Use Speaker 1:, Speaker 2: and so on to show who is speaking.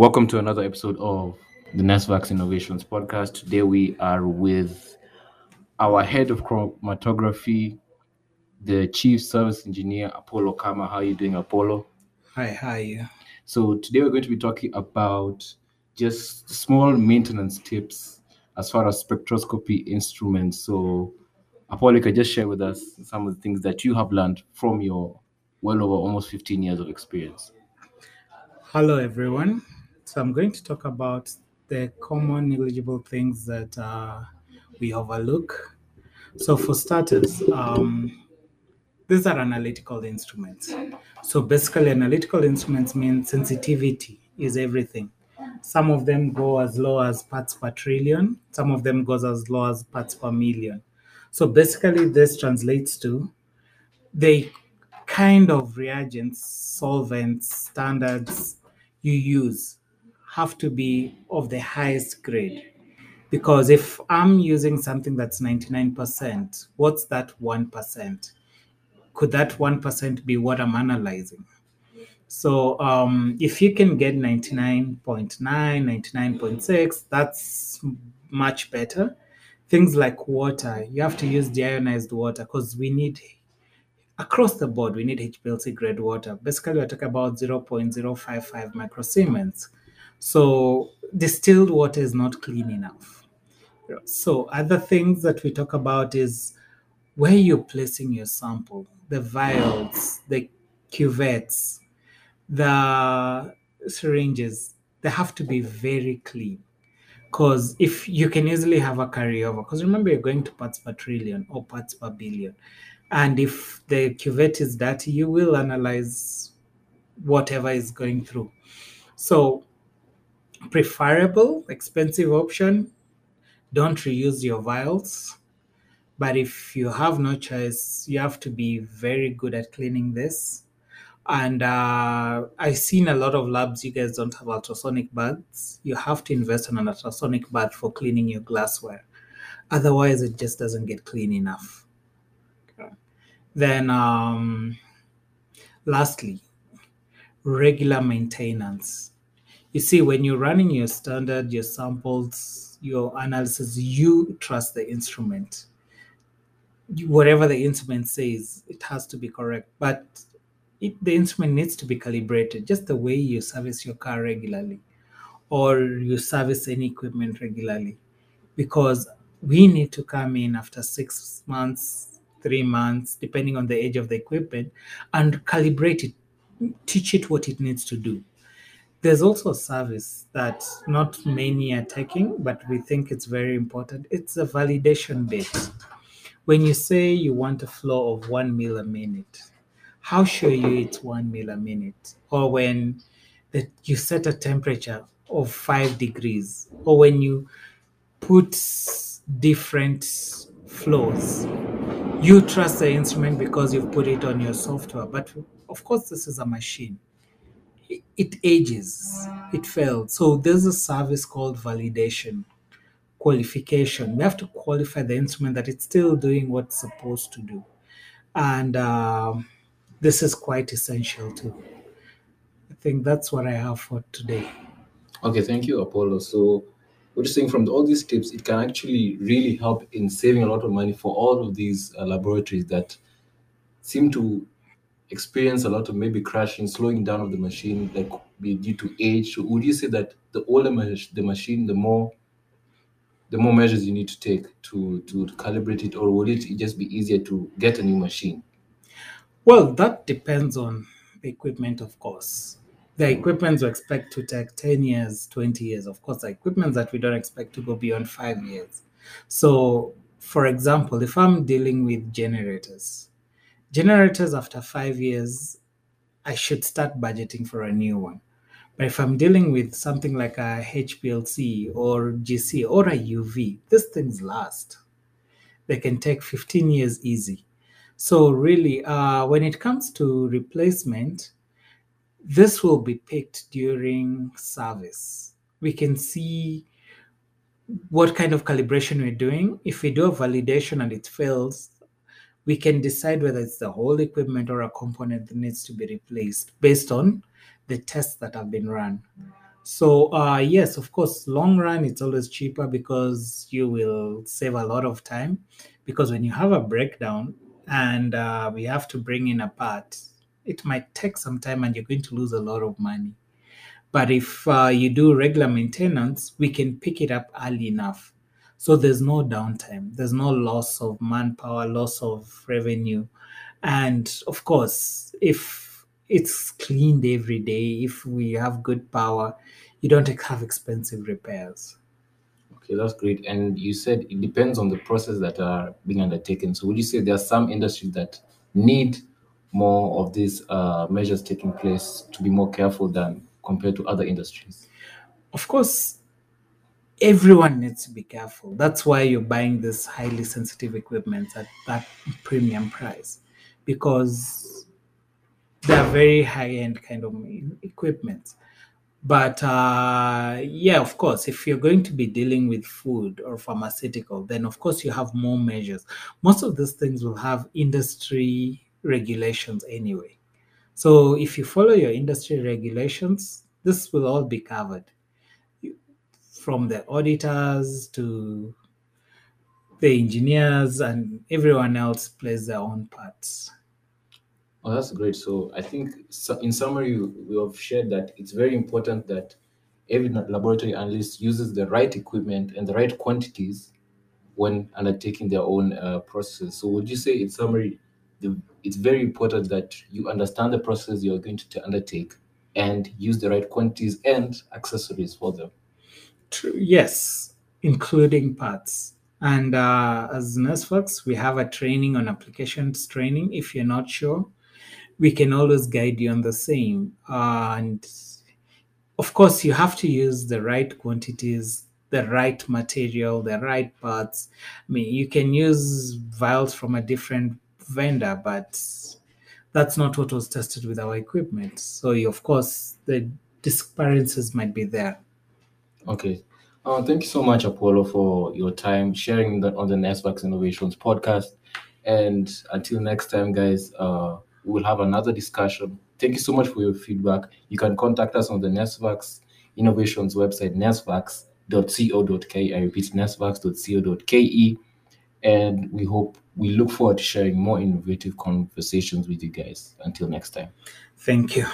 Speaker 1: Welcome to another episode of the NESVAX Innovations Podcast. Today we are with our head of chromatography, the chief service engineer, Apollo Kama. How are you doing, Apollo?
Speaker 2: Hi, hi.
Speaker 1: So today we're going to be talking about just small maintenance tips as far as spectroscopy instruments. So Apollo, you can just share with us some of the things that you have learned from your well over almost 15 years of experience.
Speaker 2: Hello, everyone. So I'm going to talk about the common negligible things that uh, we overlook. So for starters, um, these are analytical instruments. So basically, analytical instruments mean sensitivity is everything. Some of them go as low as parts per trillion. Some of them goes as low as parts per million. So basically, this translates to the kind of reagents, solvents, standards you use have to be of the highest grade. Because if I'm using something that's 99%, what's that 1%? Could that 1% be what I'm analyzing? So um, if you can get 99.9, 99.6, that's much better. Things like water, you have to use deionized water because we need across the board, we need HPLC grade water. Basically, we're talking about 0.055 microsiemens. So distilled water is not clean enough. So other things that we talk about is where you're placing your sample, the vials, the cuvettes, the syringes, they have to be very clean. Because if you can easily have a carryover, because remember you're going to parts per trillion or parts per billion. And if the cuvette is dirty, you will analyze whatever is going through. So preferable, expensive option, don't reuse your vials. But if you have no choice, you have to be very good at cleaning this. And uh, I've seen a lot of labs, you guys don't have ultrasonic baths. You have to invest in an ultrasonic bath for cleaning your glassware. Otherwise, it just doesn't get clean enough. Okay. Then, um, lastly, regular maintenance you see when you're running your standard your samples your analysis you trust the instrument. Whatever the instrument says it has to be correct. But it, the instrument needs to be calibrated just the way you service your car regularly or you service any equipment regularly. Because we need to come in after six months three months depending on the age of the equipment and calibrate it teach it what it needs to do there's also a service that not many are taking, but we think it's very important. It's a validation bit. When you say you want a flow of one mil a minute, how sure you it's one mil a minute? Or when that you set a temperature of five degrees, or when you put different flows, you trust the instrument because you've put it on your software. But of course, this is a machine it ages, it failed. So there's a service called validation, qualification. We have to qualify the instrument that it's still doing what it's supposed to do. And um, this is quite essential too. I think that's what I have for today.
Speaker 1: Okay, thank you, Apollo. So, what you're saying from all these tips, it can actually really help in saving a lot of money for all of these uh, laboratories that seem to experience a lot of maybe crashing, slowing down of the machine, like be due to age. So would you say that the older the machine, the more the more measures you need to take to to calibrate it, or would it just be easier to get a new machine?
Speaker 2: Well, that depends on the equipment, of course. The mm. equipment we expect to take 10 years, 20 years. Of course, the equipment that we don't expect to go beyond five years. So, for example, if I'm dealing with generators, generators after five years, I should start budgeting for a new one. But if I'm dealing with something like a HPLC or GC or a UV, these things last. They can take 15 years easy. So, really, uh, when it comes to replacement, this will be picked during service. We can see what kind of calibration we're doing. If we do a validation and it fails, we can decide whether it's the whole equipment or a component that needs to be replaced based on the tests that have been run. So uh, yes, of course, long run it's always cheaper because you will save a lot of time. Because when you have a breakdown and uh, we have to bring in a part, it might take some time and you're going to lose a lot of money. But if uh, you do regular maintenance, we can pick it up early enough. So there's no downtime, there's no loss of manpower, loss of revenue. And of course, if it's cleaned every day, if we have good power, you don't have expensive repairs.
Speaker 1: Okay, that's great. And you said it depends on the process that are being undertaken. So would you say there are some industries that need more of these uh, measures taking place to be more careful than compared to other industries?
Speaker 2: Of course, everyone needs to be careful. That's why you're buying this highly sensitive equipment at that premium price because they're very high end kind of equipment. But uh, yeah, of course, if you're going to be dealing with food or pharmaceutical, then of course you have more measures. Most of these things will have industry regulations anyway. So if you follow your industry regulations, this will all be covered from the auditors to the engineers and everyone else plays their own parts.
Speaker 1: Oh, that's great. So I think in summary, we have shared that it's very important that every laboratory analyst uses the right equipment and the right quantities when undertaking their own uh, process. So would you say in summary, the, it's very important that you understand the process you're going to undertake and use the right quantities and accessories for them?
Speaker 2: Yes, including parts. And uh, as NESVAX, we have a training on applications training. If you're not sure, we can always guide you on the same. Uh, and of course, you have to use the right quantities, the right material, the right parts. I mean, you can use vials from a different vendor, but that's not what was tested with our equipment. So, of course, the discrepancies might be there.
Speaker 1: Okay. Uh, thank you so much, Apollo, for your time sharing the, on the NESVAX Innovations podcast. And until next time, guys, uh, we'll have another discussion. Thank you so much for your feedback. You can contact us on the NESVAX Innovations website, nesvax.co.ke. I repeat, nesvax.co.ke. And we hope, we look forward to sharing more innovative conversations with you guys. Until next time.
Speaker 2: Thank you.